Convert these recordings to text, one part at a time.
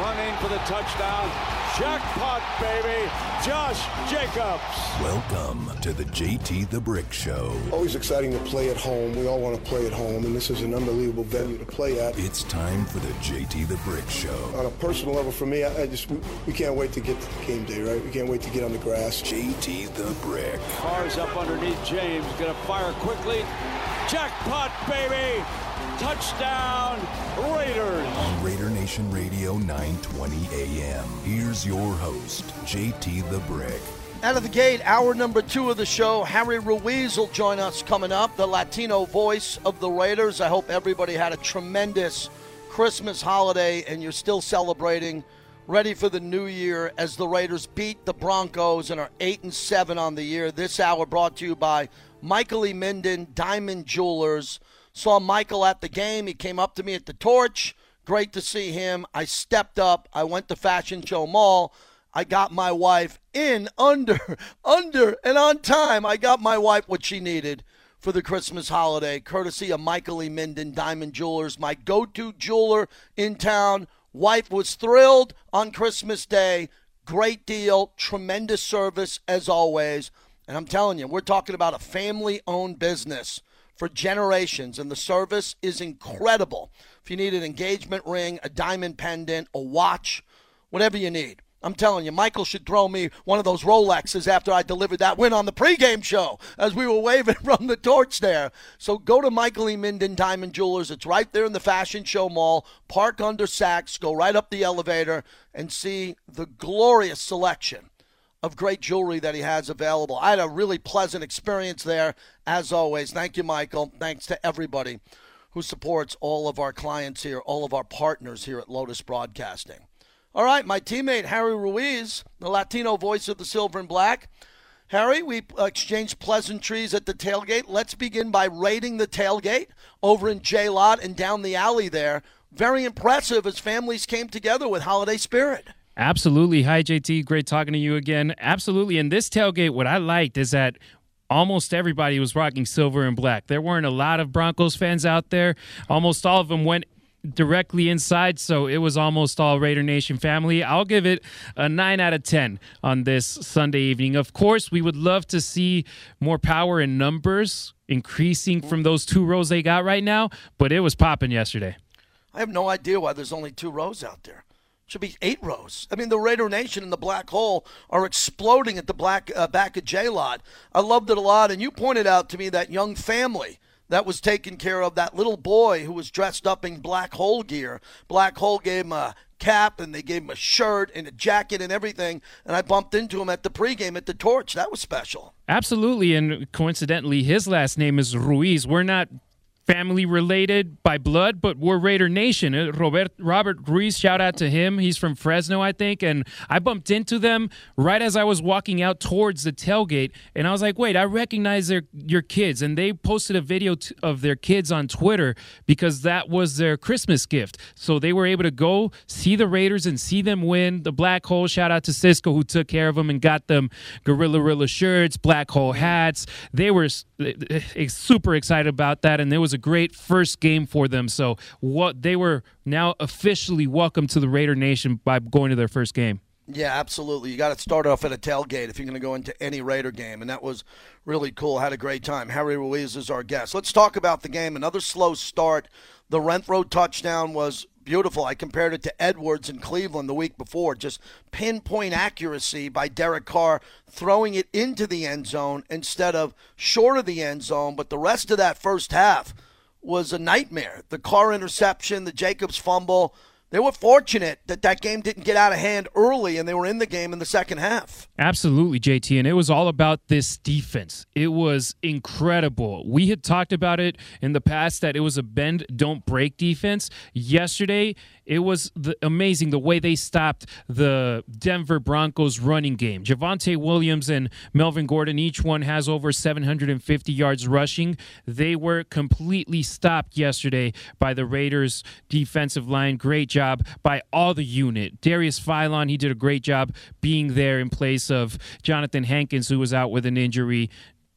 running for the touchdown. Jackpot, baby. Josh Jacobs. Welcome to the JT the Brick Show. Always exciting to play at home. We all want to play at home, and this is an unbelievable venue to play at. It's time for the JT the Brick Show. On a personal level, for me, I, I just we, we can't wait to get to game day, right? We can't wait to get on the grass. JT the Brick. Cars up underneath James. Gonna fire quickly. Jackpot, baby. Touchdown, Raiders. On Raider Nation Radio 920 AM. Here's your host, JT the Brick. Out of the gate, hour number two of the show. Harry Ruiz will join us coming up, the Latino voice of the Raiders. I hope everybody had a tremendous Christmas holiday and you're still celebrating, ready for the new year as the Raiders beat the Broncos and are eight and seven on the year. This hour brought to you by Michael E. Minden, Diamond Jewelers. Saw Michael at the game. He came up to me at the torch. Great to see him. I stepped up. I went to Fashion Show Mall. I got my wife in under, under, and on time. I got my wife what she needed for the Christmas holiday, courtesy of Michael E. Minden Diamond Jewelers, my go to jeweler in town. Wife was thrilled on Christmas Day. Great deal, tremendous service as always. And I'm telling you, we're talking about a family owned business for generations, and the service is incredible. If you need an engagement ring, a diamond pendant, a watch, whatever you need. I'm telling you, Michael should throw me one of those Rolexes after I delivered that win on the pregame show as we were waving from the torch there. So go to Michael E. Minden Diamond Jewelers. It's right there in the Fashion Show Mall. Park under Saks, go right up the elevator, and see the glorious selection of great jewelry that he has available. I had a really pleasant experience there, as always. Thank you, Michael. Thanks to everybody who supports all of our clients here, all of our partners here at Lotus Broadcasting. All right, my teammate Harry Ruiz, the Latino voice of the Silver and Black. Harry, we exchanged pleasantries at the tailgate. Let's begin by raiding the tailgate over in J Lot and down the alley there. Very impressive as families came together with holiday spirit. Absolutely. Hi, JT. Great talking to you again. Absolutely. And this tailgate, what I liked is that almost everybody was rocking silver and black. There weren't a lot of Broncos fans out there. Almost all of them went directly inside, so it was almost all Raider Nation family. I'll give it a 9 out of 10 on this Sunday evening. Of course, we would love to see more power in numbers increasing from those two rows they got right now, but it was popping yesterday. I have no idea why there's only two rows out there should be eight rows. I mean, the Raider Nation and the Black Hole are exploding at the black uh, back of J Lot. I loved it a lot, and you pointed out to me that young family that was taken care of. That little boy who was dressed up in Black Hole gear. Black Hole gave him a cap, and they gave him a shirt and a jacket and everything. And I bumped into him at the pregame at the Torch. That was special. Absolutely, and coincidentally, his last name is Ruiz. We're not family related by blood, but we're Raider Nation. Uh, Robert Robert Ruiz, shout out to him. He's from Fresno, I think, and I bumped into them right as I was walking out towards the tailgate, and I was like, "Wait, I recognize their your kids." And they posted a video t- of their kids on Twitter because that was their Christmas gift. So they were able to go see the Raiders and see them win. The Black Hole, shout out to Cisco who took care of them and got them Gorilla Rilla shirts, Black Hole hats. They were Eh, eh, super excited about that, and it was a great first game for them. So what they were now officially welcome to the Raider Nation by going to their first game. Yeah, absolutely. You got to start off at a tailgate if you're going to go into any Raider game, and that was really cool. Had a great time. Harry Ruiz is our guest. Let's talk about the game. Another slow start. The Renfrow touchdown was beautiful. I compared it to Edwards in Cleveland the week before. Just pinpoint accuracy by Derek Carr throwing it into the end zone instead of short of the end zone. But the rest of that first half was a nightmare. The Carr interception, the Jacobs fumble. They were fortunate that that game didn't get out of hand early and they were in the game in the second half. Absolutely, JT. And it was all about this defense. It was incredible. We had talked about it in the past that it was a bend, don't break defense. Yesterday, it was the, amazing the way they stopped the Denver Broncos running game. Javonte Williams and Melvin Gordon, each one has over 750 yards rushing. They were completely stopped yesterday by the Raiders' defensive line. Great job by all the unit. Darius Philon, he did a great job being there in place of Johnathan Hankins, who was out with an injury.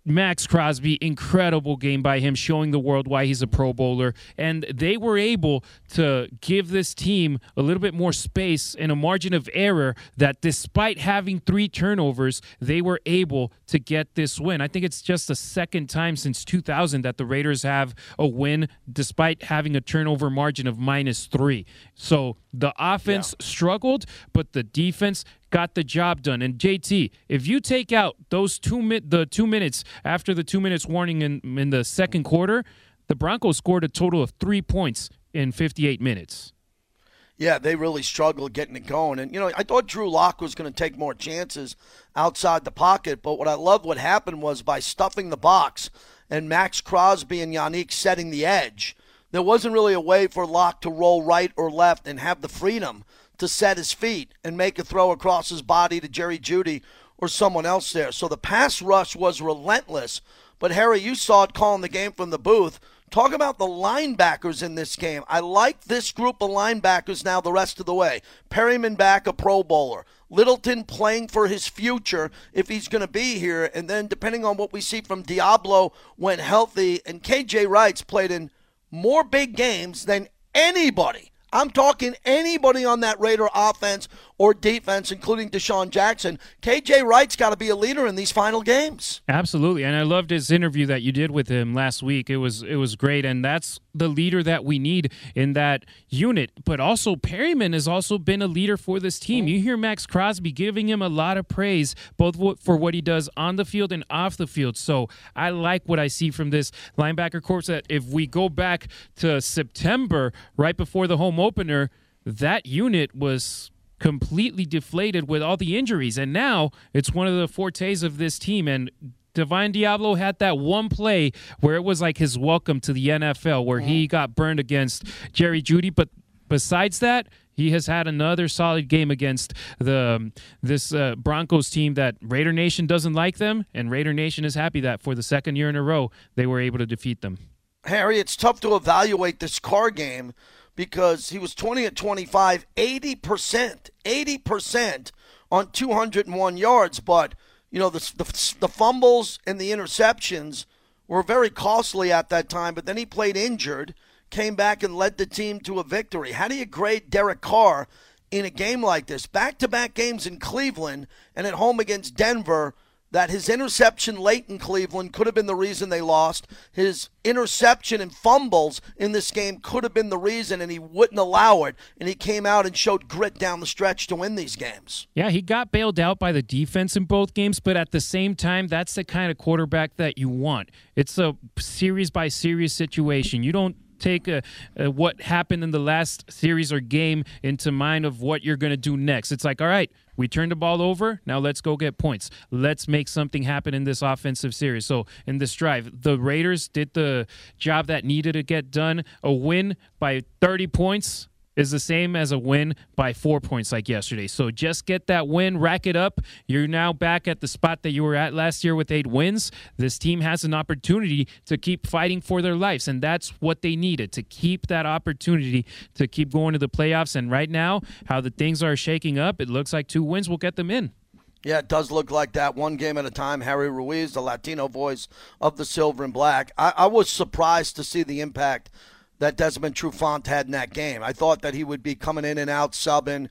Maxx Crosby, incredible game by him, showing the world why he's a Pro Bowler. And they were able to give this team a little bit more space and a margin of error that despite having three turnovers, they were able to get this win. I think it's just the second time since 2000 that the Raiders have a win despite having a turnover margin of minus three. So the offense yeah. struggled, but the defense got the job done. And JT, if you take out those two mi- the two minutes after the two minutes warning in in the second quarter, the Broncos scored a total of three points in 58 minutes. Yeah, they really struggled getting it going. And, you know, I thought Drew Lock was going to take more chances outside the pocket, but what I love what happened was by stuffing the box and Maxx Crosby and Yannick setting the edge, there wasn't really a way for Lock to roll right or left and have the freedom to set his feet and make a throw across his body to Jerry Jeudy or someone else there. So the pass rush was relentless. But Harry, you saw it calling the game from the booth. Talk about the linebackers in this game. I like this group of linebackers now the rest of the way. Perryman back, a Pro Bowler. Littleton playing for his future if he's going to be here. And then depending on what we see from Deablo when healthy, and KJ Wright's played in more big games than anybody. I'm talking anybody on that Raider offense or defense, including DeSean Jackson. KJ Wright's got to be a leader in these final games. Absolutely, and I loved his interview that you did with him last week. It was it was great, and that's the leader that we need in that unit. But also, Perryman has also been a leader for this team. You hear Maxx Crosby giving him a lot of praise, both for what he does on the field and off the field. So I like what I see from this linebacker corps. That if we go back to September, right before the home opener, that unit was completely deflated with all the injuries. And now it's one of the fortes of this team. And Divine Deablo had that one play where it was like his welcome to the NFL, where he mm-hmm. got burned against Jerry Jeudy. But besides that, he has had another solid game against the um, this uh, Broncos team that Raider Nation doesn't like them, and Raider Nation is happy that for the second year in a row they were able to defeat them. Harry, it's tough to evaluate this Carr game because he was 20 at 25, 80%, 80% on 201 yards. But, you know, the, the, the fumbles and the interceptions were very costly at that time. But then he played injured, came back and led the team to a victory. How do you grade Derek Carr in a game like this? Back to back games in Cleveland and at home against Denver that his interception late in Cleveland could have been the reason they lost. His interception and fumbles in this game could have been the reason, and he wouldn't allow it. And he came out and showed grit down the stretch to win these games. Yeah, he got bailed out by the defense in both games, but at the same time, that's the kind of quarterback that you want. It's a series by series situation. You don't take what happened in the last series or game into mind of what you're going to do next. It's like, all right, we turned the ball over. Now let's go get points. Let's make something happen in this offensive series. So, in this drive, the Raiders did the job that needed to get done. A win by 30 points is the same as a win by four points like yesterday. So just get that win, rack it up. You're now back at the spot that you were at last year with eight wins. This team has an opportunity to keep fighting for their lives, and that's what they needed to keep that opportunity to keep going to the playoffs. And right now, how the things are shaking up, it looks like two wins will get them in. Yeah, it does look like that. One game at a time. Harry Ruiz, the Latino voice of the Silver and Black. I, I was surprised to see the impact that Desmond Trufant had in that game. I thought that he would be coming in and out, subbing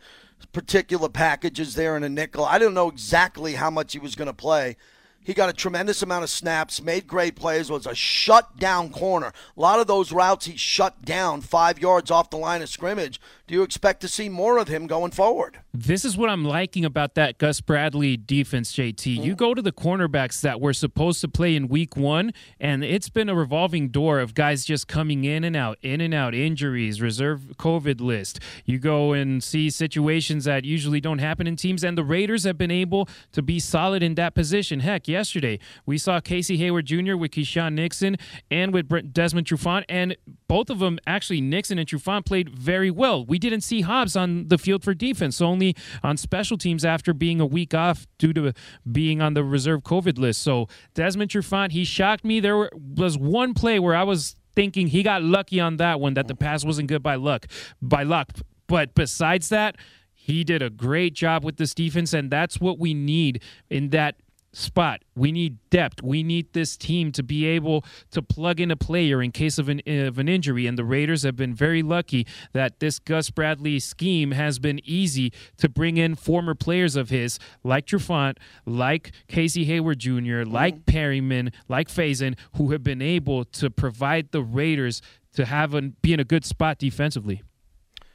particular packages there in a nickel. I didn't know exactly how much he was going to play. He got a tremendous amount of snaps, made great plays, was a shut down corner. A lot of those routes he shut down five yards off the line of scrimmage. Do you expect to see more of him going forward? This is what I'm liking about that Gus Bradley defense, JT. Mm. You go to the cornerbacks that were supposed to play in week one, and it's been a revolving door of guys just coming in and out, in and out, injuries, reserve COVID list. You go and see situations that usually don't happen in teams, and the Raiders have been able to be solid in that position. Heck, yesterday we saw Casey Hayward Jr. with Keisean Nixon and with Brent Desmond Trufant, and both of them actually Nixon and Trufant played very well. We didn't see Hobbs on the field for defense, only on special teams after being a week off due to being on the reserve COVID list. So Desmond Trufant, he shocked me. There was one play where I was thinking he got lucky on that one that the pass wasn't good by luck by luck. But besides that, he did a great job with this defense, and that's what we need in that spot. We need depth. We need this team to be able to plug in a player in case of an of an injury. And the Raiders have been very lucky that this Gus Bradley scheme has been easy to bring in former players of his, like Trufant, like Casey Hayward Jr., mm-hmm. like Perryman, like Facyson, who have been able to provide the Raiders to have a, be in a good spot defensively.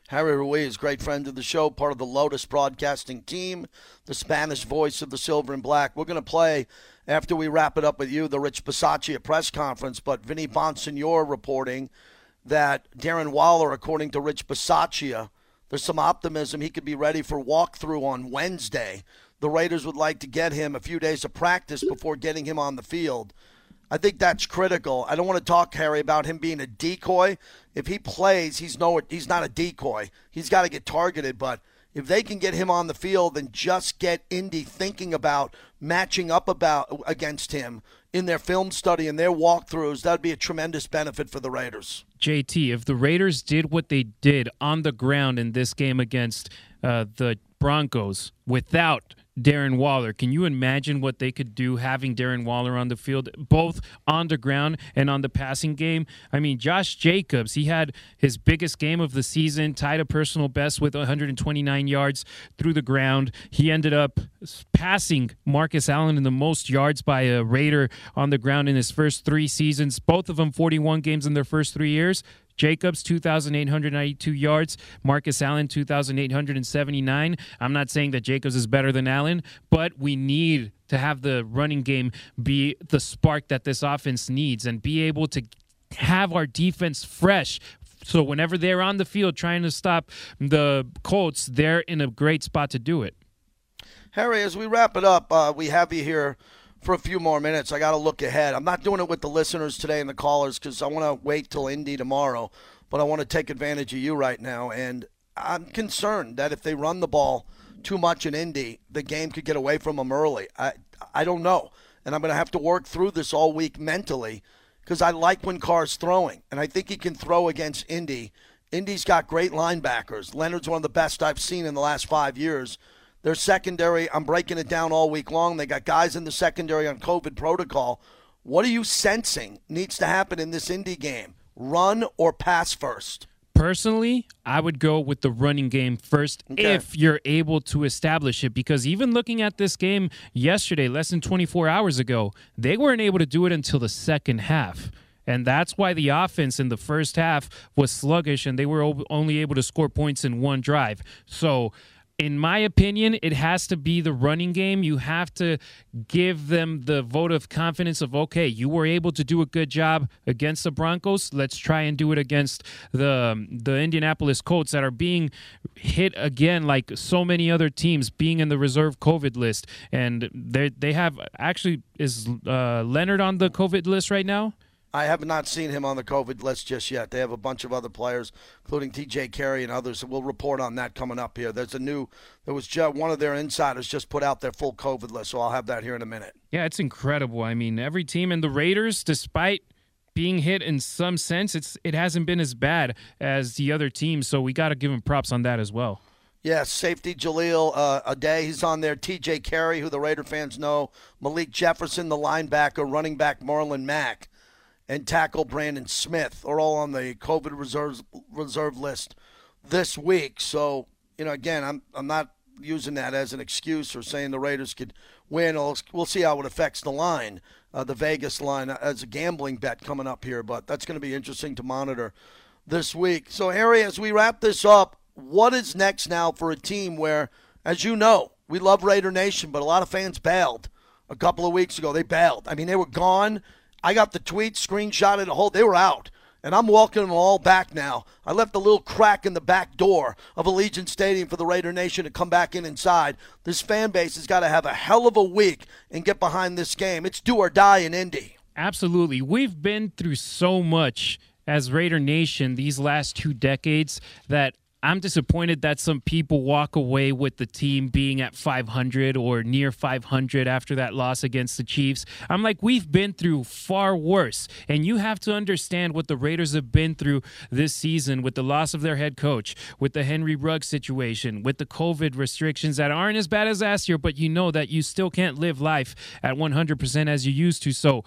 Harry Ruiz, great friend of the show, part of the Lotus Broadcasting team, the Spanish voice of the Silver and Black. We're going to play after we wrap it up with you the Rich Bisaccia press conference, but Vinny Bonsignore reporting that Darren Waller, according to Rich Bisaccia, there's some optimism he could be ready for walkthrough on Wednesday. The Raiders would like to get him a few days of practice before getting him on the field. I think that's critical. I don't want to talk Harry about him being a decoy. If he plays, he's no he's not a decoy. He's got to get targeted, but if they can get him on the field and just get Indy thinking about matching up about against him in their film study and their walkthroughs, that'd be a tremendous benefit for the Raiders. JT, if the Raiders did what they did on the ground in this game against uh, the Broncos without Darren Waller. Can you imagine what they could do having Darren Waller on the field, both on the ground and on the passing game? I mean, Josh Jacobs, he had his biggest game of the season, tied a personal best with 129 yards through the ground. He ended up passing Marcus Allen in the most yards by a Raider on the ground in his first three seasons, both of them 41 games in their first three years. Jacobs, 2,892 yards. Marcus Allen, 2,879. I'm not saying that Jacobs is better than Allen, but we need to have the running game be the spark that this offense needs and be able to have our defense fresh. So whenever they're on the field trying to stop the Colts, they're in a great spot to do it. Harry, as we wrap it up, uh, we have you here for a few more minutes. I got to look ahead. I'm not doing it with the listeners today and the callers because I want to wait till Indy tomorrow, but I want to take advantage of you right now. And I'm concerned that if they run the ball too much in Indy, the game could get away from them early. I I don't know, and I'm going to have to work through this all week mentally because I like when Carr's throwing, and I think he can throw against Indy. Indy's got great linebackers. Leonard's one of the best I've seen in the last five years. Their secondary, I'm breaking it down all week long. They got guys in the secondary on COVID protocol. What are you sensing needs to happen in this Indy game? Run or pass first? Personally, I would go with the running game first Okay. if you're able to establish it. Because even looking at this game yesterday, less than 24 hours ago, they weren't able to do it until the second half. And that's why the offense in the first half was sluggish and they were only able to score points in one drive. So, in my opinion, it has to be the running game. You have to give them the vote of confidence of, okay, you were able to do a good job against the Broncos. Let's try and do it against the the Indianapolis Colts that are being hit again, like so many other teams, being in the reserve COVID list. And they they have actually is uh, Leonard on the COVID list right now. I have not seen him on the COVID list just yet. They have a bunch of other players, including T.J. Carrie and others. We'll report on that coming up here. There's a new. There was just, one of their insiders just put out their full COVID list, so I'll have that here in a minute. Yeah, it's incredible. I mean, every team and the Raiders, despite being hit in some sense, it's it hasn't been as bad as the other teams. So we got to give them props on that as well. Yes, safety Jahleel uh, Addae, he's on there. T.J. Carrie, who the Raider fans know. Malik Jefferson, the linebacker. Running back Marlon Mack, and tackle Braden Smith are all on the COVID reserve reserve list this week. So you know, again, I'm I'm not using that as an excuse or saying the Raiders could win. We'll we'll see how it affects the line, uh, the Vegas line, uh, as a gambling bet coming up here. But that's going to be interesting to monitor this week. So, Harry, as we wrap this up, what is next now for a team where, as you know, we love Raider Nation, but a lot of fans bailed a couple of weeks ago. They bailed. I mean, they were gone. I got the tweet, screenshotted the whole. They were out, and I'm welcoming them all back now. I left a little crack in the back door of Allegiant Stadium for the Raider Nation to come back in inside. This fan base has got to have a hell of a week and get behind this game. It's do or die in Indy. Absolutely. We've been through so much as Raider Nation these last two decades that I'm disappointed that some people walk away with the team being at 500 or near 500 after that loss against the Chiefs. I'm like, we've been through far worse. And you have to understand what the Raiders have been through this season with the loss of their head coach, with the Henry Ruggs situation, with the COVID restrictions that aren't as bad as last year, but you know that you still can't live life at 100% as you used to. So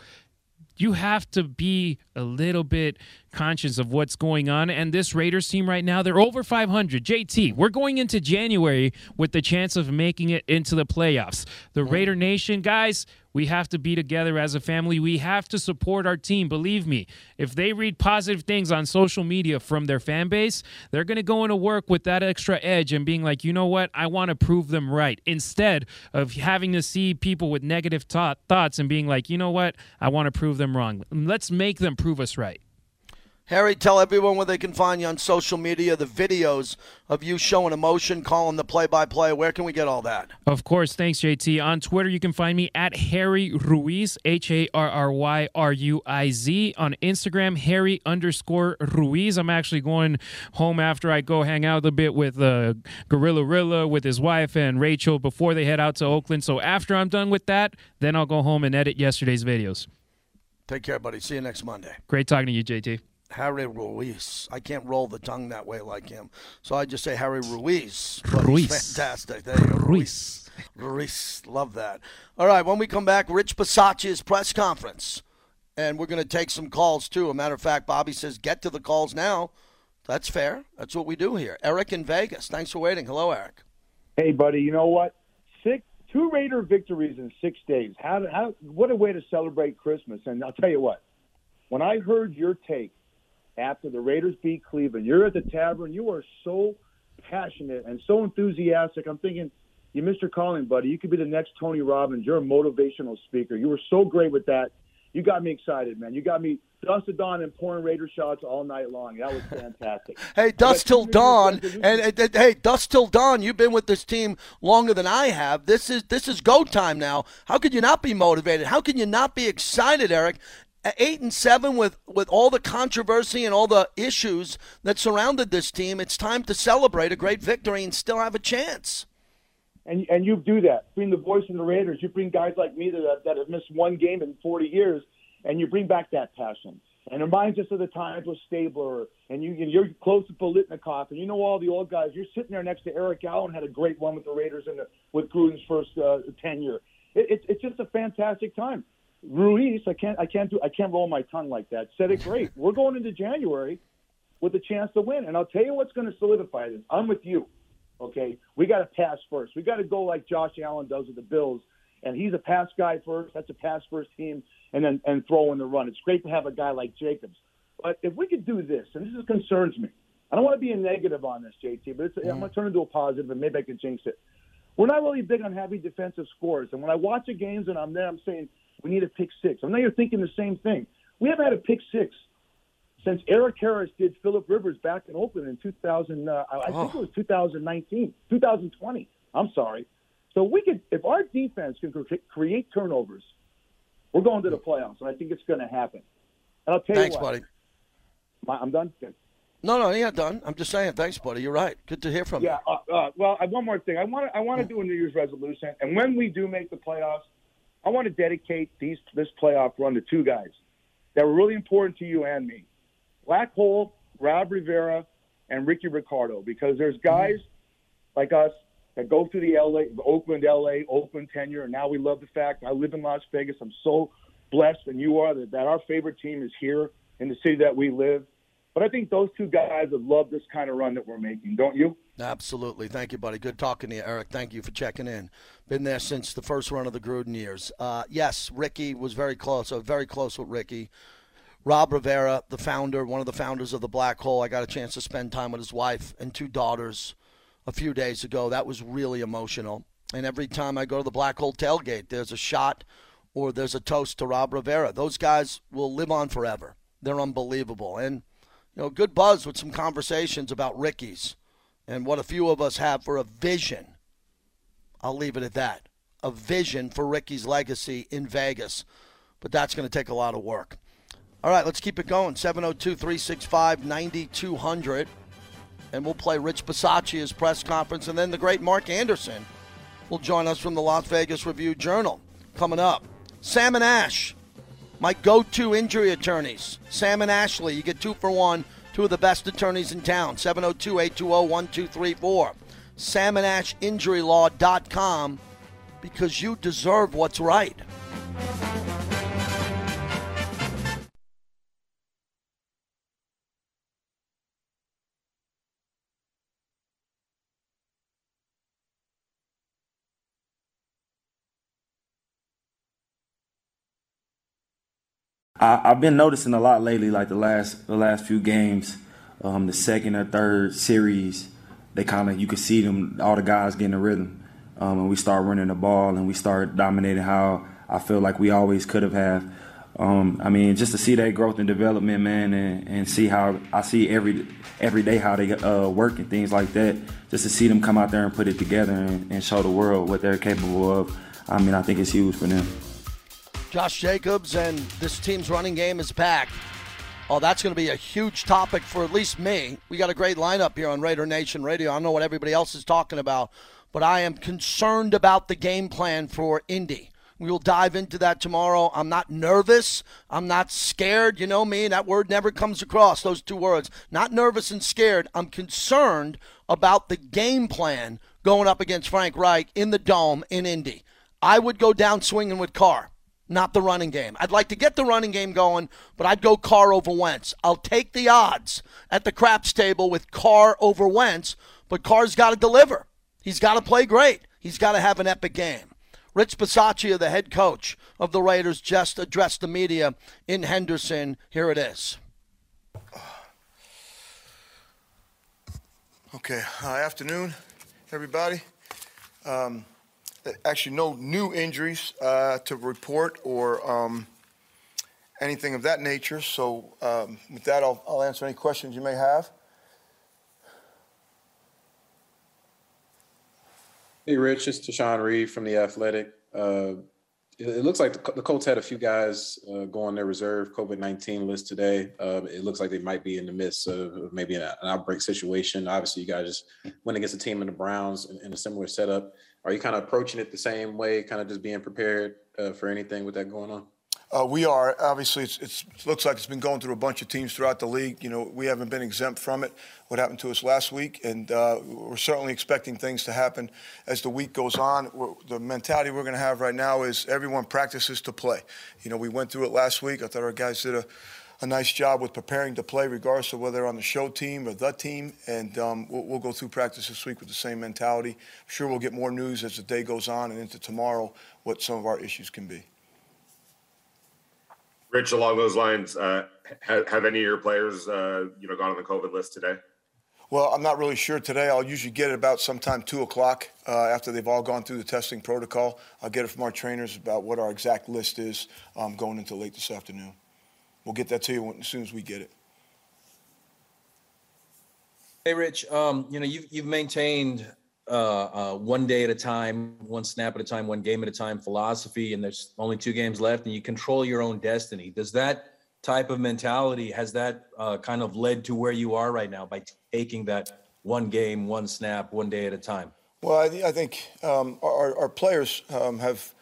you have to be a little bit conscious of what's going on. And this Raiders team right now, they're over 500. JT, we're going into January with the chance of making it into the playoffs. The Raider Nation, guys, we have to be together as a family. We have to support our team. Believe me, if they read positive things on social media from their fan base, they're going to go into work with that extra edge and being like, you know what? I want to prove them right. Instead of having to see people with negative ta- thoughts and being like, you know what? I want to prove them wrong. Let's make them prove us right. Harry, tell everyone where they can find you on social media, the videos of you showing emotion, calling the play by play. Where can we get all that? Of course. Thanks, JT. On Twitter, you can find me at Harry Ruiz, H A R R Y R U I Z. On Instagram, Harry underscore Ruiz. I'm actually going home after I go hang out a bit with uh, Gorilla Rilla, with his wife and Rachel before they head out to Oakland. So after I'm done with that, then I'll go home and edit yesterday's videos. Take care, buddy. See you next Monday. Great talking to you, JT. Harry Ruiz. I can't roll the tongue that way like him. So I just say Harry Ruiz. Ruiz. Fantastic. There you go. Ruiz. Ruiz. Love that. All right, when we come back, Rich Bisaccia's press conference. And we're going to take some calls, too. A matter of fact, Bobby says, get to the calls now. That's fair. That's what we do here. Eric in Vegas. Thanks for waiting. Hello, Eric. Hey, buddy. You know what? Six, two Raider victories in six days. How, how? What a way to celebrate Christmas! And I'll tell you what. When I heard your take after the Raiders beat Cleveland. You're at the tavern. You are so passionate and so enthusiastic. I'm thinking, you missed your calling, buddy. You could be the next Tony Robbins. You're a motivational speaker. You were so great with that. You got me excited, man. You got me dust to dawn and pouring Raider shots all night long. That was fantastic. hey, dust till dawn, and, and, and hey, dust till dawn. You've been with this team longer than I have. This is this is go time now. How could you not be motivated? How can you not be excited, Eric? Eight and seven with with all the controversy and all the issues that surrounded this team, it's time to celebrate a great victory and still have a chance. And and you do that. Being the voice of the Raiders, you bring guys like me that that have missed one game in 40 years, and you bring back that passion. And it reminds us of the times with Stabler, and you you're close to Biletnikoff, and you know all the old guys. You're sitting there next to Eric Allen, had a great one with the Raiders the, with Gruden's first uh, tenure. It, it, it's just a fantastic time. Ruiz, I can't I can't do I can't roll my tongue like that. Said it great. We're going into January with a chance to win, and I'll tell you what's going to solidify this. I'm with you. Okay, we got to pass first. We got to go like Josh Allen does with the Bills, and he's a pass guy first. That's a pass first team, and then and throw in the run. It's great to have a guy like Jacobs, but if we could do this, and this concerns me, I don't want to be a negative on this, JT, but it's, I'm going to turn into a positive, and maybe I can jinx it. We're not really big on having defensive scores, and when I watch the games and I'm there, I'm saying we need a pick six. I know you're thinking the same thing. We haven't had a pick six since Erik Harris did Philip Rivers back in Oakland in 2000. Uh, I Oh. think it was 2019, 2020. I'm sorry. So we could, if our defense can create turnovers, we're going to the playoffs, and I think it's going to happen. And I'll tell Thanks, you what, buddy. My, I'm done. No, no, you're not done. I'm just saying, thanks, buddy. You're right. Good to hear from you. Yeah. Uh, uh, well, I, one more thing. I want to I want to do a New Year's resolution, and when we do make the playoffs, I want to dedicate these this playoff run to two guys that were really important to you and me: Black Hole, Rob Rivera, and Ricky Ricardo. Because there's mm-hmm. guys like us that go through the LA, Oakland, LA, Oakland tenure, and now we love the fact I live in Las Vegas. I'm so blessed, and you are that, that our favorite team is here in the city that we live. But I think those two guys would love this kind of run that we're making, don't you? Absolutely. Thank you, buddy. Good talking to you, Eric. Thank you for checking in. Been there since the first run of the Gruden years. Uh, yes, Ricky was very close. I was very close with Ricky. Rob Rivera, the founder, one of the founders of the Black Hole, I got a chance to spend time with his wife and two daughters a few days ago. That was really emotional. And every time I go to the Black Hole tailgate, there's a shot or there's a toast to Rob Rivera. Those guys will live on forever. They're unbelievable. And, you know, good buzz with some conversations about Ricky's and what a few of us have for a vision. I'll leave it at that. A vision for Ricky's legacy in Vegas. But that's going to take a lot of work. All right, let's keep it going. 702 365 9200. and we'll play Rich Bisaccia's press conference, and then the great Mark Anderson will join us from the Las Vegas Review Journal coming up. Sam and Ash, my go-to injury attorneys. Sam and Ashley, you get two for one. Two of the best attorneys in town. 702-820-1234. SamandAshInjuryLaw.com because you deserve what's right. I, have been noticing a lot lately, like the last the last few games, um, the second or third series, they kind of you can see them all the guys getting a rhythm, um, and we start running the ball and we start dominating how I feel like we always could have had. Um, I mean, just to see that growth and development, man, and, and see how I see every every day how they uh, work and things like that. Just to see them come out there and put it together and, and show the world what they're capable of. I mean, I think it's huge for them. Josh Jacobs and this team's running game is packed. Oh, that's going to be a huge topic for at least me. We got a great lineup here on Raider Nation Radio. I don't know what everybody else is talking about, but I am concerned about the game plan for Indy. We will dive into that tomorrow. I'm not nervous. I'm not scared. You know me, that word never comes across, those two words. Not nervous and scared. I'm concerned about the game plan going up against Frank Reich in the Dome in Indy. I would go down swinging with Carr not the running game. I'd like to get the running game going, but I'd go Carr over Wentz. I'll take the odds at the craps table with Carr over Wentz, but Carr's got to deliver. He's got to play great. He's got to have an epic game. Rich Bisaccia, the head coach of the Raiders, just addressed the media in Henderson. Here it is. Okay, uh, afternoon, everybody. Um, actually no new injuries uh, to report or um, anything of that nature. So um, with that, I'll, I'll answer any questions you may have. Hey, Rich, it's Tashan Reed from The Athletic. Uh, it, it, looks like the, the, Colts had a few guys uh, go on their reserve COVID 19 list today. Uh, it looks like they might be in the midst of maybe an, an, outbreak situation. Obviously, you guys just went against a team in the Browns in, in a similar setup. Are you kind of approaching it the same way, kind of just being prepared uh, for anything with that going on? Uh, we are obviously. It's, it's, it looks like it's been going through a bunch of teams throughout the league. You know, we haven't been exempt from it. What happened to us last week, and uh, we're certainly expecting things to happen as the week goes on. We're, the mentality we're going to have right now is everyone practices to play. You know, we went through it last week. I thought our guys did a a nice job with preparing to play, regardless of whether they're on the show team or the team. And um, we'll, we'll, go through practice this week with the same mentality. I'm sure we'll get more news as the day goes on and into tomorrow what some of our issues can be. Rich, along those lines, uh, have, have, any of your players, uh, you know, gone on the COVID list today? Well, I'm not really sure today. I'll usually get it about sometime two o'clock uh, after they've all gone through the testing protocol. I'll get it from our trainers about what our exact list is um, going into late this afternoon. We'll get that to you as soon as we get it. Hey, Rich. Um, you know, you've you've maintained uh, uh, one day at a time, one snap at a time, one game at a time philosophy, and there's only two games left, and you control your own destiny. Does that type of mentality has that uh, kind of led to where you are right now by taking that one game, one snap, one day at a time? Well, I, I think um, our, our, players um, have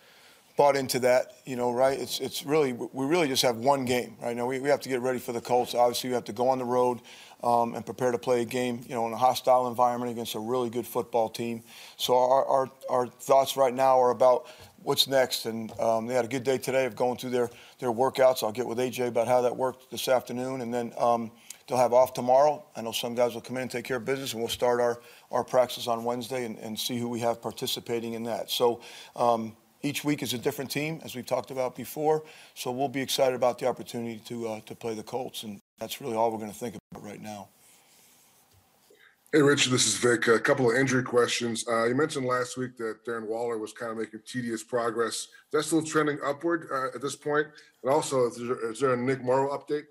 bought into that, you know, right? It's, it's really, we really just have one game right now. We, we have to get ready for the Colts. Obviously, we have to go on the road um, and prepare to play a game, you know, in a hostile environment against a really good football team. So our, our, our thoughts right now are about what's next. And um, they had a good day today of going through their, their workouts. I'll get with AJ about how that worked this afternoon. And then um, they'll have off tomorrow. I know some guys will come in and take care of business, and we'll start our, our practice on Wednesday and, and see who we have participating in that. So, um, each week is a different team, as we've talked about before. So we'll be excited about the opportunity to uh, to play the Colts, and that's really all we're going to think about right now. Hey, Richard, this is Vic. A couple of injury questions. Uh, you mentioned last week that Darren Waller was kind of making tedious progress. Is that still trending upward uh, at this point? And also, is there, is there a Nick Morrow update?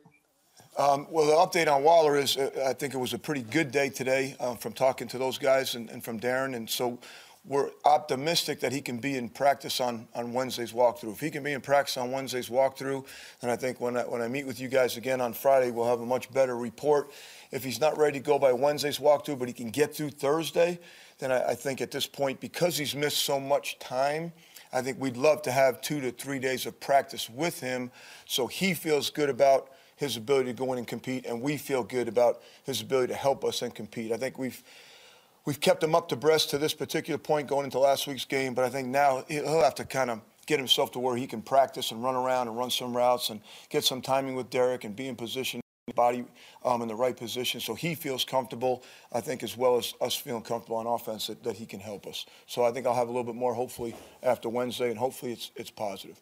Um, well, the update on Waller is uh, I think it was a pretty good day today uh, from talking to those guys and, and, from Darren. And so we're optimistic that he can be in practice on, on Wednesday's walkthrough. If he can be in practice on Wednesday's walkthrough, then I think when I, when I meet with you guys again on Friday, we'll have a much better report. If he's not ready to go by Wednesday's walkthrough, but he can get through Thursday, then I, I think at this point, because he's missed so much time, I think we'd love to have two to three days of practice with him so he feels good about his ability to go in and compete, and we feel good about his ability to help us and compete. I think we've we've kept him up to breast to this particular point going into last week's game, but I think now he'll have to kind of get himself to where he can practice and run around and run some routes and get some timing with Derek and be in position, body um, in the right position, so he feels comfortable. I think as well as us feeling comfortable on offense that, that he can help us. So I think I'll have a little bit more hopefully after Wednesday, and hopefully it's it's positive.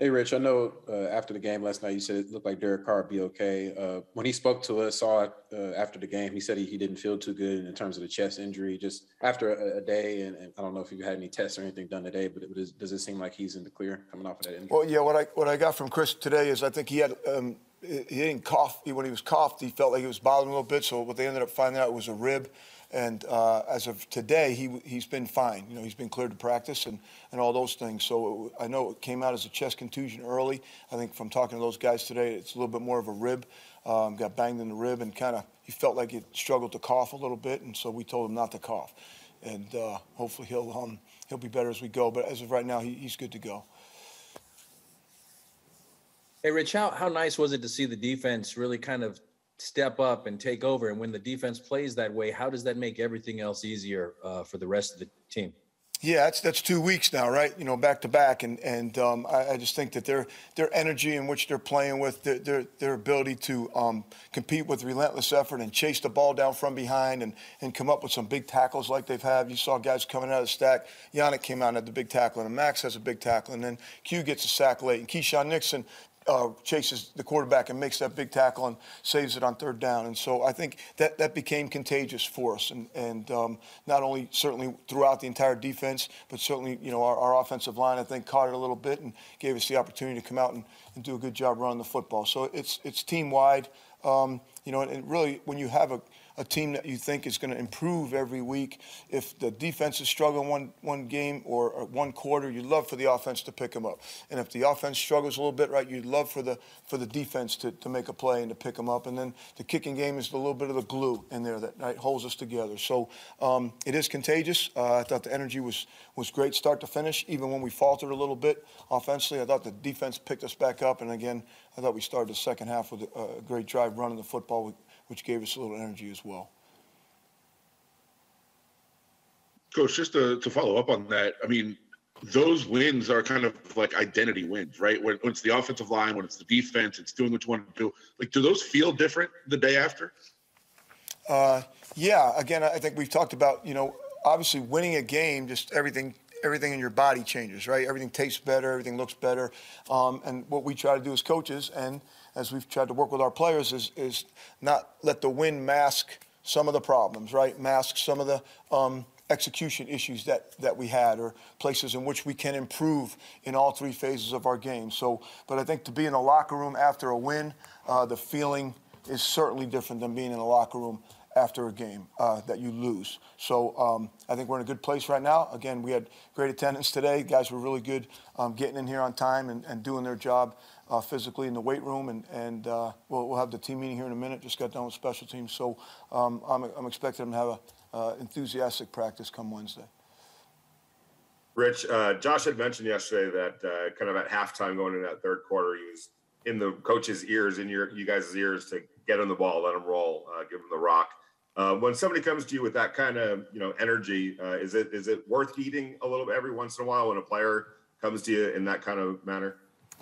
Hey, Rich, I know uh, after the game last night, you said it looked like Derek Carr would be okay. Uh, when he spoke to us, saw it uh, after the game, he said he, he didn't feel too good in terms of the chest injury. Just after a, a day, and, and, I don't know if you had any tests or anything done today, but it, does, does it seem like he's in the clear coming off of that injury? Well, yeah, what I what I got from Chris today is I think he had um, he didn't cough when he was coughed. He felt like he was bothering a little bit. So what they ended up finding out was a rib. And uh, as of today, he, he's been fine. You know, he's been cleared to practice and, and all those things. So it, I know it came out as a chest contusion early. I think from talking to those guys today, it's a little bit more of a rib. Um, got banged in the rib and kind of he felt like he struggled to cough a little bit, and so we told him not to cough. And uh, hopefully he'll um, he'll be better as we go. But as of right now, he, he's good to go. Hey, Rich, how, how nice was it to see the defense really kind of step up and take over. And when the defense plays that way, how does that make everything else easier uh, for the rest of the team? Yeah, that's that's two weeks now, right? You know, back to back, and and um, I, I, just think that their their energy in which they're playing with, their their, their ability to um, compete with relentless effort and chase the ball down from behind and and come up with some big tackles like they've had. You saw guys coming out of the stack. Yannick came out and had the big tackle, and Max has a big tackle, and then Q gets a sack late, and Keisean Nixon uh, chases the quarterback and makes that big tackle and saves it on third down. And so I think that, that became contagious for us. And, and um, not only certainly throughout the entire defense, but certainly, you know, our, our, offensive line, I think, caught it a little bit and gave us the opportunity to come out and, and do a good job running the football. So it's, it's team wide. Um, you know, and, and really, when you have a, a team that you think is going to improve every week. If the defense is struggling one one game or, or, one quarter, you'd love for the offense to pick them up. And if the offense struggles a little bit, right, you'd love for the for the defense to, to make a play and to pick them up. And then the kicking game is a little bit of the glue in there that right, holds us together. So um, it is contagious. Uh, I thought the energy was was great, start to finish. Even when we faltered a little bit offensively, I thought the defense picked us back up. And again, I thought we started the second half with a, a great drive running the football which gave us a little energy as well. Coach, just to, to follow up on that, I mean, those wins are kind of like identity wins, right? When, when, it's the offensive line, when it's the defense, it's doing what you want to do. Like, do those feel different the day after? Uh, yeah. Again, I think we've talked about, you know, obviously winning a game, just everything everything in your body changes, right? Everything tastes better, everything looks better. Um, and what we try to do as coaches and – as we've tried to work with our players, is, is not let the win mask some of the problems, right? Mask some of the um, execution issues that, that we had or places in which we can improve in all three phases of our game. So, but I think to be in the locker room after a win, uh, the feeling is certainly different than being in the locker room after a game uh, that you lose. So um, I think we're in a good place right now. Again, we had great attendance today. Guys were really good um, getting in here on time and, and doing their job uh, physically in the weight room, and, and uh, we'll, we'll, have the team meeting here in a minute. Just got done with special teams, so um, I'm, I'm, expecting them to have an uh, enthusiastic practice come Wednesday. Rich, uh, Josh had mentioned yesterday that uh, kind of at halftime going into that third quarter, he was in the coach's ears, in your you guys' ears, to get him the ball, let him roll, uh, give him the rock. when somebody comes to you with that kind of you know energy, is it is it worth heeding a little bit every once in a while when a player comes to you in that kind of manner?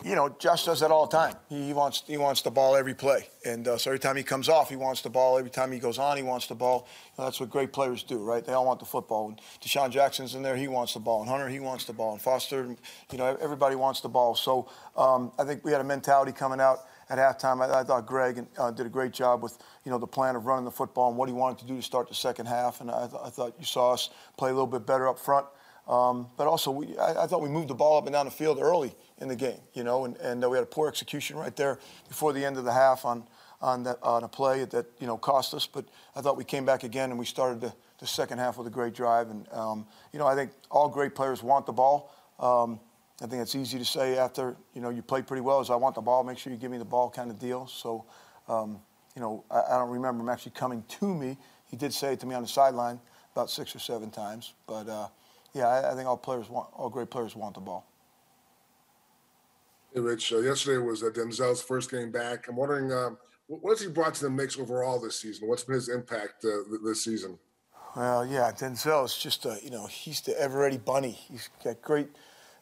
You know, Josh does that all the time. He, wants he wants the ball every play, and uh, so every time he comes off, he wants the ball. Every time he goes on, he wants the ball. That's what great players do, right? They all want the football. When DeSean Jackson's in there, he wants the ball, and Hunter, he wants the ball, and Foster, you know, everybody wants the ball. So um, I think we had a mentality coming out at halftime. I, I thought Greg uh, did a great job with you know the plan of running the football and what he wanted to do to start the second half, and I, th- I thought you saw us play a little bit better up front. Um, but also, we, I, I, thought we moved the ball up and down the field early in the game, you know, and, and uh, we had a poor execution right there before the end of the half on on, that, on a play that you know cost us. But I thought we came back again and we started to, the second half with a great drive. And, um, you know, I think all great players want the ball. Um, I think it's easy to say after, you know, you play pretty well is I want the ball, make sure you give me the ball kind of deal. So, um, you know, I, I, don't remember him actually coming to me. He did say it to me on the sideline about six or seven times. But, uh, yeah, I, I, think all players want, all great players want the ball. Hey, Rich, uh, yesterday was uh, Denzel's first game back. I'm wondering, um, what has he brought to the mix overall this season? What's been his impact uh, this season? Well, yeah, Denzel is just a, you know, he's the ever ready bunny. He's got great,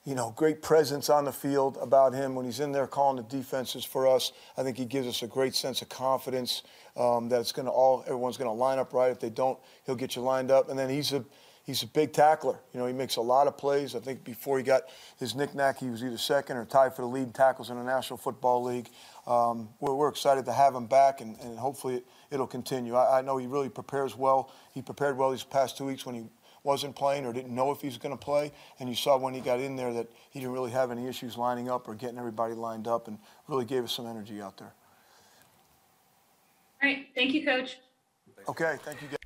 you know, great presence on the field about him when he's in there calling the defenses for us. I think he gives us a great sense of confidence um, that it's going to all, everyone's going to line up right. If they don't, he'll get you lined up. And then he's a, he's a big tackler. You know, he makes a lot of plays. I think before he got his knickknack, he was either second or tied for the lead tackles in the National Football League. Um, we're, we're, excited to have him back, and, and hopefully it, will continue. I, I, know he really prepares well. He prepared well these past two weeks when he wasn't playing or didn't know if he was going to play, and you saw when he got in there that he didn't really have any issues lining up or getting everybody lined up, and really gave us some energy out there. All right, thank you, Coach. Okay, thank you. Guys.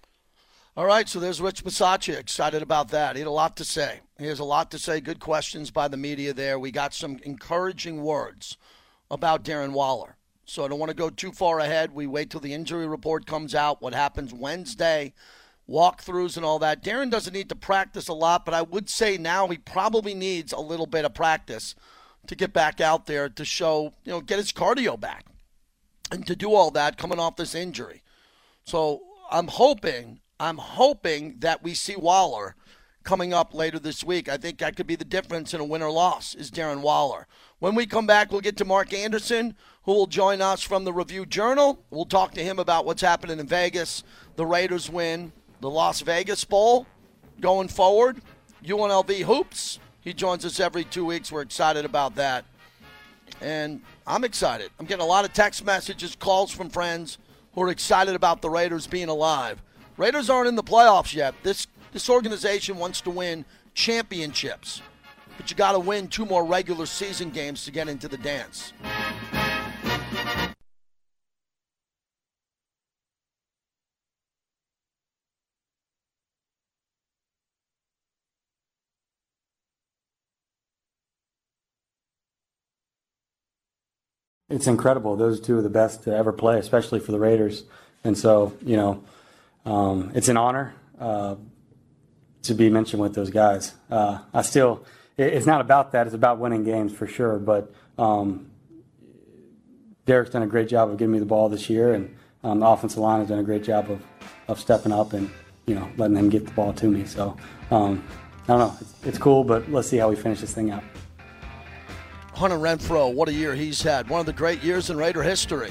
All right, so there's Rich Bisaccia excited about that. He had a lot to say. He has a lot to say. Good questions by the media there. We got some encouraging words about Darren Waller. So I don't want to go too far ahead. We wait till the injury report comes out, what happens Wednesday, walkthroughs and all that. Darren doesn't need to practice a lot, but I would say now he probably needs a little bit of practice to get back out there to show, you know, get his cardio back and to do all that coming off this injury. So I'm hoping, I'm hoping that we see Waller coming up later this week. I think that could be the difference in a win or loss is Darren Waller. When we come back, we'll get to Mark Anderson, who will join us from the Review Journal. We'll talk to him about what's happening in Vegas. The Raiders win the Las Vegas Bowl going forward. UNLV Hoops. He joins us every two weeks. We're excited about that. And I'm excited. I'm getting a lot of text messages, calls from friends who are excited about the Raiders being alive. Raiders aren't in the playoffs yet. This this organization wants to win championships but you got to win two more regular season games to get into the dance. It's incredible. Those two are the best to ever play, especially for the Raiders. And so, you know, um, it's an honor uh, to be mentioned with those guys. Uh, I still it's not about that. It's about winning games for sure. But um, Derek's done a great job of giving me the ball this year, and um, the offensive line has done a great job of, of stepping up and you know letting them get the ball to me. So um, I don't know. It's, it's cool, but let's see how we finish this thing out. Hunter Renfrow, what a year he's had. One of the great years in Raider history.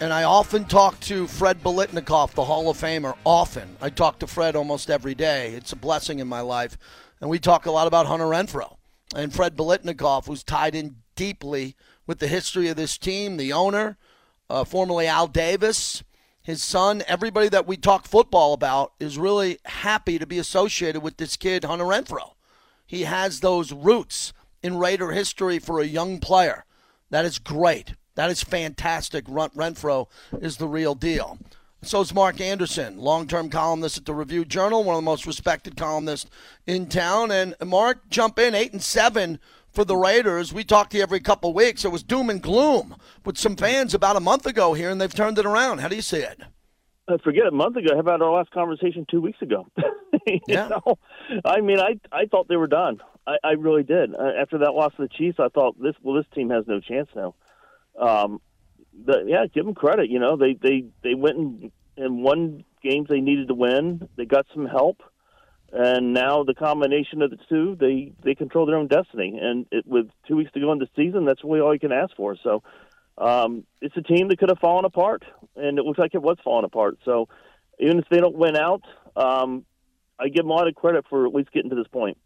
And I often talk to Fred Biletnikoff, the Hall of Famer. Often. I talk to Fred almost every day. It's a blessing in my life. And we talk a lot about Hunter Renfrow and Fred Biletnikoff, who's tied in deeply with the history of this team, the owner, uh, formerly Al Davis, his son. Everybody that we talk football about is really happy to be associated with this kid, Hunter Renfrow. He has those roots in Raider history for a young player. That is great. That is fantastic. Renfrow is the real deal. So is Mark Anderson, long-term columnist at the Review Journal, one of the most respected columnists in town. And Mark, jump in eight and seven for the Raiders. We talk to you every couple of weeks. It was doom and gloom with some fans about a month ago here, and they've turned it around. How do you see it? Uh, forget a month ago. How about our last conversation two weeks ago? yeah. Know? I mean, I I thought they were done. I, I really did. Uh, after that loss to the Chiefs, I thought this well, this team has no chance now. Um, the, yeah, give them credit. You know, they they they went and, and won games they needed to win. They got some help, and now the combination of the two, they they control their own destiny. And it, with two weeks to go in the season, that's really all you can ask for. So, um, it's a team that could have fallen apart, and it looks like it was falling apart. So, even if they don't win out, um, I give them a lot of credit for at least getting to this point.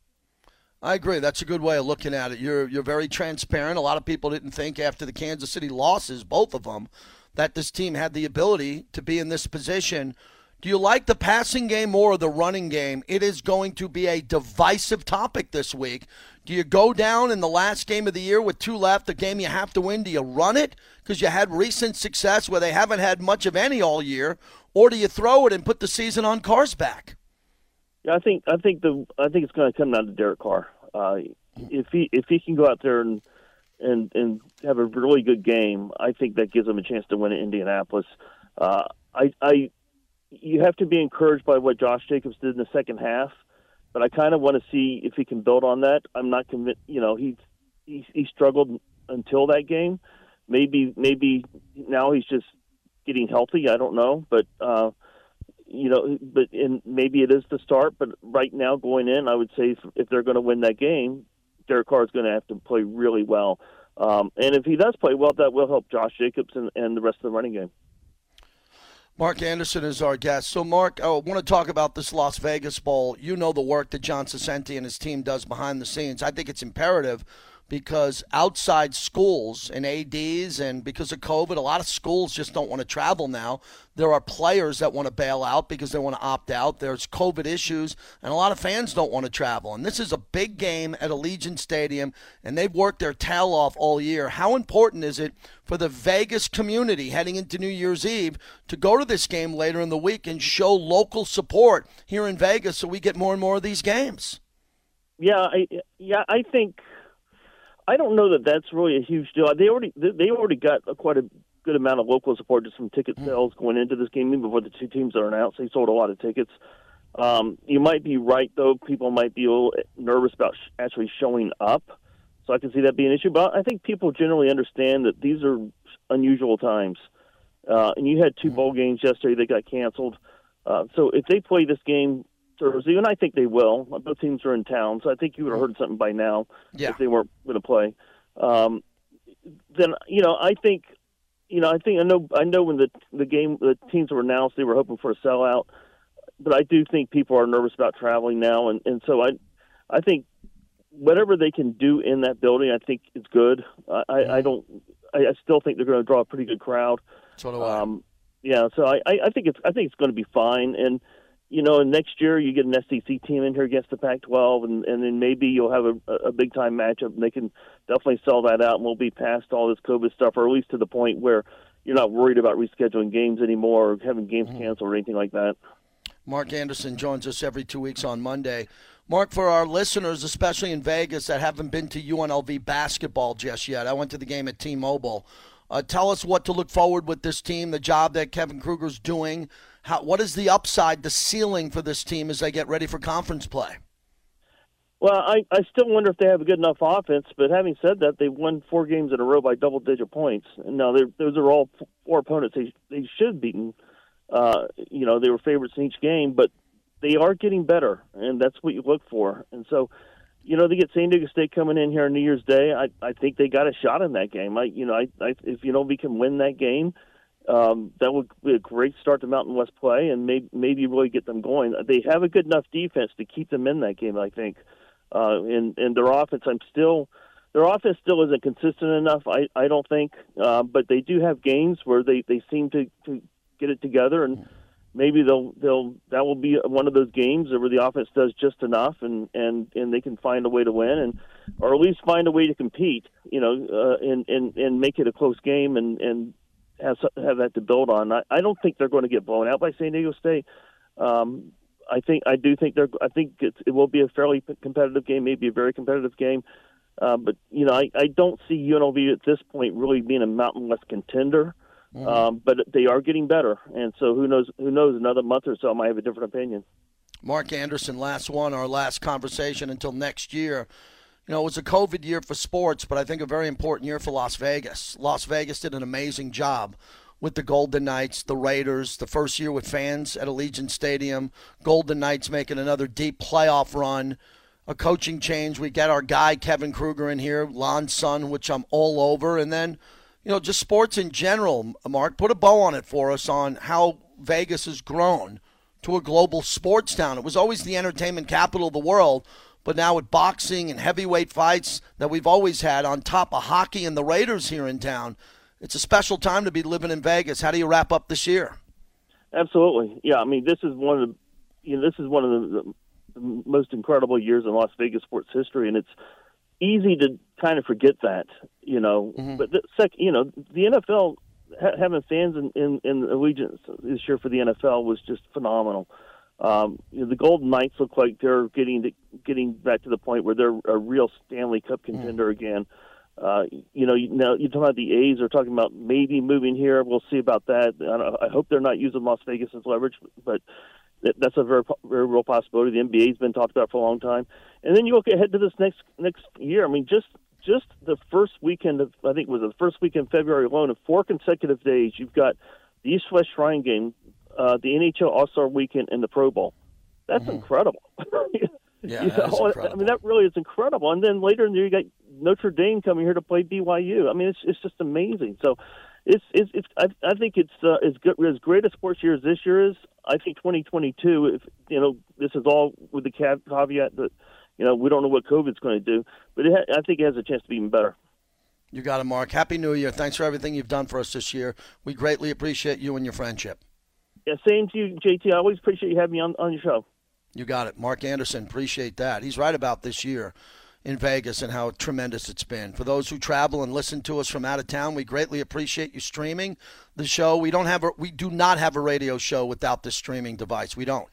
I agree. That's a good way of looking at it. You're you're very transparent. A lot of people didn't think after the Kansas City losses, both of them, that this team had the ability to be in this position Do you like the passing game more or the running game? It is going to be a divisive topic this week. Do you go down in the last game of the year with two left, the game you have to win? Do you run it because you had recent success where they haven't had much of any all year, or do you throw it and put the season on Carr's back? Yeah, I think I think the I think it's going to come down to Derek Carr. Uh, if he if he can go out there and and and have a really good game, I think that gives him a chance to win in Indianapolis. Uh, I I you have to be encouraged by what Josh Jacobs did in the second half, but I kind of want to see if he can build on that. I'm not convinced. You know, he he he struggled until that game. Maybe maybe now he's just getting healthy. I don't know, but uh, you know, but and maybe it is the start. But right now, going in, I would say if, they're going to win that game, Derek Carr is going to have to play really well. Um, and if he does play well, that will help Josh Jacobs and, and the rest of the running game. Mark Anderson is our guest. So, Mark, I want to talk about this Las Vegas Bowl. You know the work that John Saccenti and his team does behind the scenes. I think it's imperative because outside schools and ADs, and because of COVID, a lot of schools just don't want to travel now. There are players that want to bail out because they want to opt out. There's COVID issues, and a lot of fans don't want to travel. And this is a big game at Allegiant Stadium, and they've worked their tail off all year. How important is it for the Vegas community heading into New Year's Eve to go to this game later in the week and show local support here in Vegas so we get more and more of these games? Yeah, I, yeah, I think I don't know that that's really a huge deal. They already they already got a, quite a good amount of local support, just some ticket mm. sales going into this game, even before the two teams are announced. They sold a lot of tickets. Um, you might be right, though. People might be a little nervous about sh- actually showing up, so I can see that being an issue. But I think people generally understand that these are unusual times. Uh, and you had two mm. bowl games yesterday that got canceled. Uh, so if they play this game Thursday, and I think they will. Both teams are in town, so I think you would have heard something by now yeah. if they weren't going to play. Um, then you know, I think, you know, I think I know I know when the the game the teams were announced, they were hoping for a sellout, but I do think people are nervous about traveling now, and and so I, I think whatever they can do in that building, I think is good. I I, I don't. I, I still think they're going to draw a pretty good crowd. So do I. Um, yeah, so I, I think it's I think it's going to be fine, and you know, next year you get an SEC team in here against the Pac-12, and and then maybe you'll have a, a big time matchup, and they can definitely sell that out, and we'll be past all this COVID stuff, or at least to the point where you're not worried about rescheduling games anymore, or having games mm-hmm. canceled, or anything like that. Mark Anderson joins us every two weeks on Monday. Mark, for our listeners, especially in Vegas that haven't been to UNLV basketball just yet, I went to the game at T-Mobile. Uh, tell us what to look forward with this team, the job that Kevin Kruger's doing how, what is the upside, the ceiling for this team as they get ready for conference play? Well, I, I still wonder if they have a good enough offense. But having said that, they've won four games in a row by double digit points. And now those are all four opponents they they should have beaten. Uh, you know, they were favorites in each game, but they are getting better, and that's what you look for. And so, you know, they get San Diego State coming in here on New Year's Day. I I think they got a shot in that game. I you know, I, I if you know we can win that game um, that would be a great start to Mountain West play and maybe, maybe really get them going. They have a good enough defense to keep them in that game, I think. Uh, and, and their offense, I'm still, their offense still isn't consistent enough, I, I don't think. Uh, but they do have games where they, they seem to, to get it together and maybe they'll, they'll, that will be one of those games where the offense does just enough and, and, and they can find a way to win and, or at least find a way to compete, you know, uh, and, and, and make it a close game and, and, have have that to build on. I, I don't think they're going to get blown out by San Diego State. Um, I think I do think they're. I think it's, it will be a fairly competitive game, maybe a very competitive game. Uh, but you know, I, I don't see UNLV at this point really being a Mountain West contender. Mm-hmm. Um, but they are getting better, and so who knows? Who knows? Another month or so, I might have a different opinion. Mark Anderson, last one, our last conversation until next year you know, it was a COVID year for sports, but I think a very important year for Las Vegas. Las Vegas did an amazing job with the Golden Knights, the Raiders, the first year with fans at Allegiant Stadium, Golden Knights making another deep playoff run, a coaching change. We get our guy Kevin Kruger in here, Lon's son, which I'm all over, and then, you know, just sports in general. Mark, put a bow on it for us on how Vegas has grown to a global sports town. It was always the entertainment capital of the world, but now with boxing and heavyweight fights that we've always had on top of hockey and the Raiders here in town, it's a special time to be living in Vegas. How do you wrap up this year? Absolutely. Yeah. I mean, this is one of the, you know, this is one of the, the, most incredible years in Las Vegas sports history, and it's easy to kind of forget that, you know. Mm-hmm. But the sec, you know, the NFL ha- having fans in in, in Allegiant this year for the NFL was just phenomenal. Um, you know, the Golden Knights look like they're getting to, getting back to the point where they're a real Stanley Cup contender again. Uh, you know, you, now you're talking about the A's are talking about maybe moving here. We'll see about that. I, don't, I hope they're not using Las Vegas as leverage, but that's a very very real possibility. The NBA's been talked about for a long time. And then you look ahead to this next next year. I mean, just just the first weekend of I think it was the first weekend in February alone of four consecutive days. You've got the East West Shrine Game, uh, the NHL All Star Weekend, and the Pro Bowl. That's incredible. Yeah, You know, incredible. I mean, that really is incredible. And then later in the year, you got Notre Dame coming here to play BYU. I mean, it's it's just amazing. So, it's it's, it's I, I think it's uh, as good as great a sports year as this year is. I think 2022, if you know, this is all with the caveat that you know we don't know what COVID's going to do, but it ha- I think it has a chance to be even better. You got it, Mark. Happy New Year. Thanks for everything you've done for us this year. We greatly appreciate you and your friendship. Yeah, same to you, JT. I always appreciate you having me on on your show. You got it. Mark Anderson, appreciate that. He's right about this year in Vegas and how tremendous it's been. For those who travel and listen to us from out of town, we greatly appreciate you streaming the show. We don't have a we do not have a radio show without this streaming device. We don't.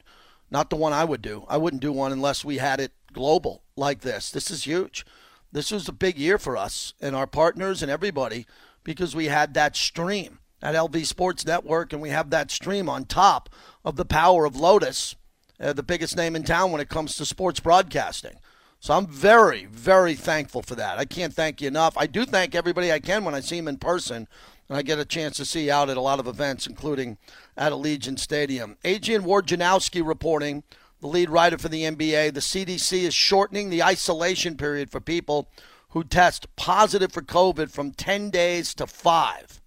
Not the one I would do. I wouldn't do one unless we had it global like this. This is huge. This was a big year for us and our partners and everybody because we had that stream at LV Sports Network and we have that stream on top of the power of Lotus uh, the biggest name in town when it comes to sports broadcasting. So I'm very, very thankful for that. I can't thank you enough. I do thank everybody I can when I see them in person, and I get a chance to see out at a lot of events, including at Allegiant Stadium. Adrian Wojnarowski reporting, the lead writer for the NBA. The CDC is shortening the isolation period for people who test positive for COVID from 10 days to five.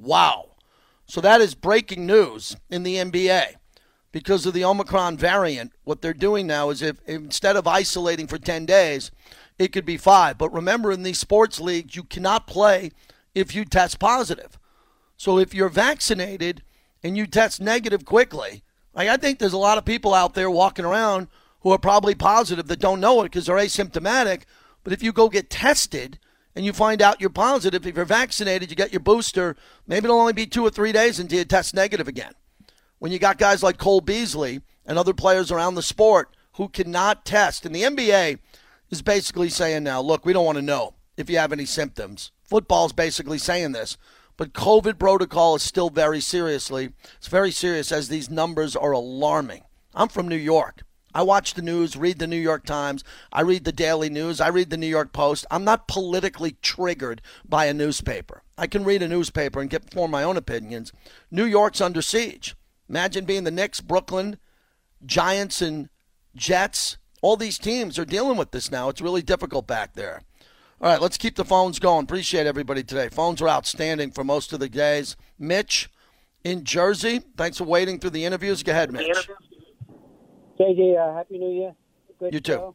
Wow. So that is breaking news in the NBA because of the Omicron variant. What they're doing now is if instead of isolating for 10 days, it could be five. But remember, in these sports leagues, you cannot play if you test positive. So if you're vaccinated and you test negative quickly, like I think there's a lot of people out there walking around who are probably positive that don't know it because they're asymptomatic. But if you go get tested and you find out you're positive, if you're vaccinated, you get your booster, maybe it'll only be two or three days until you test negative again when you got guys like Cole Beasley and other players around the sport who cannot test. And the NBA is basically saying now, look, we don't want to know if you have any symptoms. Football's basically saying this. But COVID protocol is still very seriously. It's very serious as these numbers are alarming. I'm from New York. I watch the news, read the New York Times, I read the Daily News, I read the New York Post. I'm not politically triggered by a newspaper. I can read a newspaper and get form my own opinions. New York's under siege. Imagine being the Knicks, Brooklyn, Giants, and Jets. All these teams are dealing with this now. It's really difficult back there. All right, let's keep the phones going. Appreciate everybody today. Phones are outstanding for most of the days. Mitch in Jersey, thanks for waiting through the interviews. Go ahead, Mitch. JJ, uh, Happy New Year. Good You too.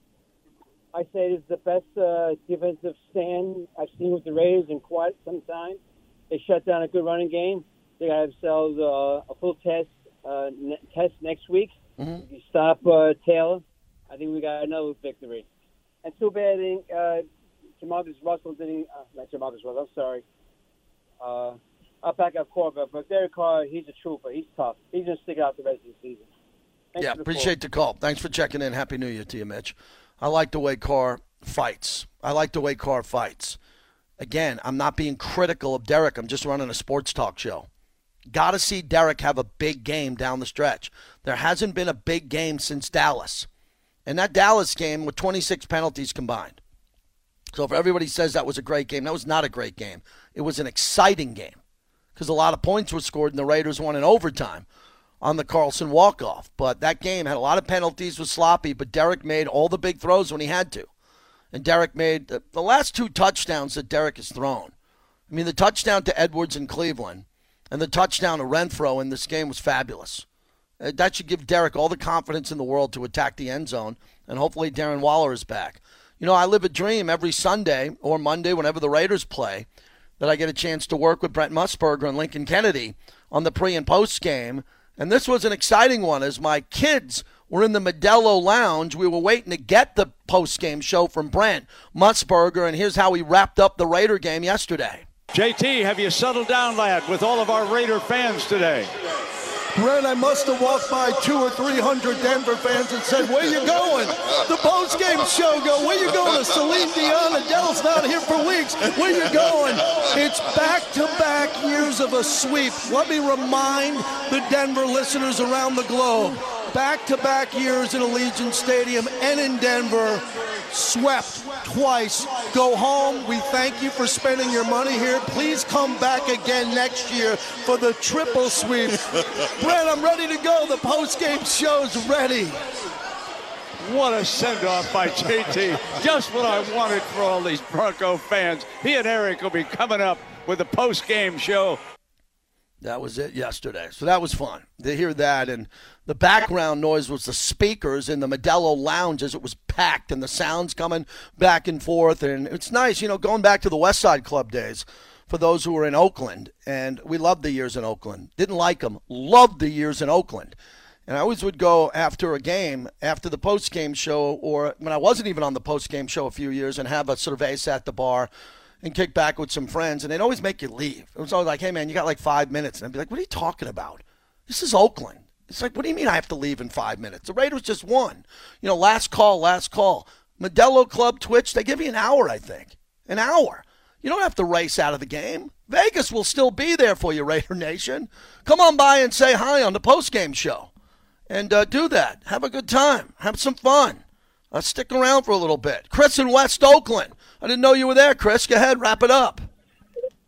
I say it is the best uh, defensive stand I've seen with the Raiders in quite some time. They shut down a good running game. They got themselves uh, a full test uh, ne- test next week. Mm-hmm. If you stop uh, Taylor, I think we got another victory. And too bad uh, Jamarcus Russell didn't. Uh, not Jamarcus Russell. I'm sorry. Uh, I'll back up quarterback, but Derek Carr, he's a trooper. He's tough. He's gonna stick it out the rest of the season. Thanks yeah, the appreciate the call. Thanks for checking in. Happy New Year to you, Mitch. I like the way Carr fights. I like the way Carr fights. Again, I'm not being critical of Derek. I'm just running a sports talk show. Got to see Derek have a big game down the stretch. There hasn't been a big game since Dallas. And that Dallas game with 26 penalties combined. So if everybody says that was a great game, that was not a great game. It was an exciting game because a lot of points were scored and the Raiders won in overtime on the Carlson walk-off. But that game had a lot of penalties, was sloppy, but Derek made all the big throws when he had to. And Derek made the, the last two touchdowns that Derek has thrown. I mean, the touchdown to Edwards in Cleveland and the touchdown to Renfrow in this game was fabulous. Uh, That should give Derek all the confidence in the world to attack the end zone, and hopefully Darren Waller is back. You know, I live a dream every Sunday or Monday, whenever the Raiders play, that I get a chance to work with Brent Musburger and Lincoln Kennedy on the pre and post game And this was an exciting one as my kids were in the Modelo Lounge. We were waiting to get the post game show from Brent Musburger, and here's how he wrapped up the Raider game yesterday. JT, have you settled down, lad, with all of our Raider fans today? Brent, I must have walked by two or three hundred Denver fans and said, "Where you going?" The post-game show go, "Where you going?" To Celine Dion. Adele's not here for weeks. Where you going? It's back-to-back years of a sweep. Let me remind the Denver listeners around the globe: back-to-back years in Allegiant Stadium and in Denver, swept twice. Go home. We thank you for spending your money here. Please come back again next year for the triple sweep. Brent, I'm ready to go. The post-game show's ready. What a send-off by JT. Just what I wanted for all these Bronco fans. He and Eric will be coming up with the post-game show. That was it yesterday. So that was fun to hear that. And the background noise was the speakers in the Modelo Lounge as it was packed and the sounds coming back and forth. And it's nice, you know, going back to the West Side Club days for those who were in Oakland. And we loved the years in Oakland. Didn't like them, loved the years in Oakland. And I always would go after a game, after the post game show, or when I wasn't even on the post game show a few years, and have a cerveza at the bar and kick back with some friends. And they'd always make you leave. It was always like, hey, man, you got like five minutes. And I'd be like, what are you talking about? This is Oakland. It's like, what do you mean I have to leave in five minutes? The Raiders just won. You know, last call, last call. Modelo Club Twitch, they give you an hour, I think. An hour. You don't have to race out of the game. Vegas will still be there for you, Raider Nation. Come on by and say hi on the post-game show. And uh, do that. Have a good time. Have some fun. Uh, stick around for a little bit. Chris in West Oakland. I didn't know you were there, Chris. Go ahead, wrap it up.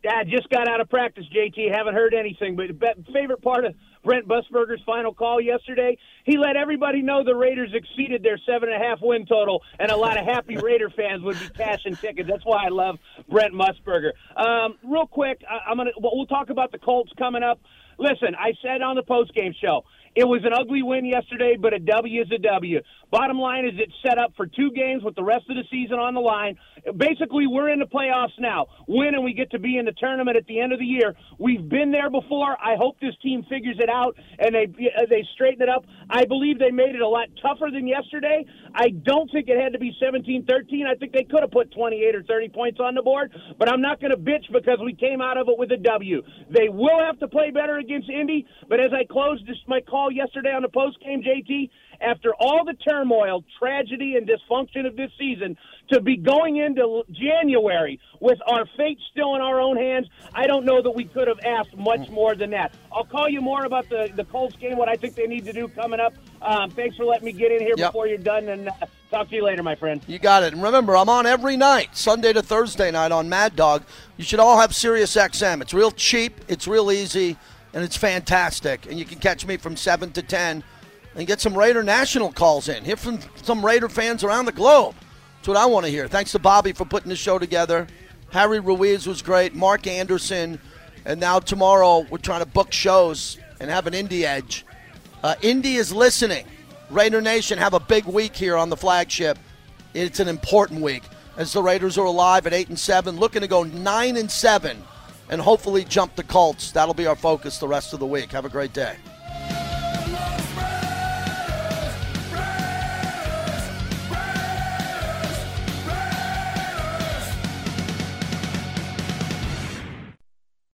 Dad just got out of practice, JT. Haven't heard anything. But the favorite part of Brent Musburger's final call yesterday, he let everybody know the Raiders exceeded their seven and a half win total, and a lot of happy Raider fans would be cashing tickets. That's why I love Brent Musburger. Um, real quick, I, I'm gonna we'll talk about the Colts coming up. Listen, I said on the post game show, it was an ugly win yesterday, but a W is a W. Bottom line is it's set up for two games with the rest of the season on the line. Basically, we're in the playoffs now. Win and we get to be in the tournament at the end of the year. We've been there before. I hope this team figures it out and they they straighten it up. I believe they made it a lot tougher than yesterday. I don't think it had to be 17-13. I think they could have put 28 or 30 points on the board, but I'm not going to bitch because we came out of it with a W. They will have to play better against Indy, but as I close this my call yesterday on the post game, JT, after all the turmoil, tragedy, and dysfunction of this season, to be going into January with our fate still in our own hands, I don't know that we could have asked much more than that. I'll call you more about the, the Colts game, what I think they need to do coming up. Um, thanks for letting me get in here Yep. before you're done, and uh, talk to you later, my friend. You got it. And remember, I'm on every night, Sunday to Thursday night on Mad Dog. You should all have Sirius XM. It's real cheap, it's real easy, and it's fantastic. And you can catch me from 7 to 10 and get some Raider National calls in. Hear from some Raider fans around the globe. That's what I want to hear. Thanks to Bobby for putting the show together. Harry Ruiz was great. Mark Anderson. And now tomorrow we're trying to book shows and have an indie edge. Uh, Indy is listening. Raider Nation have a big week here on the flagship. It's an important week as the Raiders are alive at eight and seven, looking to go nine and seven, and hopefully jump the Colts. That'll be our focus the rest of the week. Have a great day.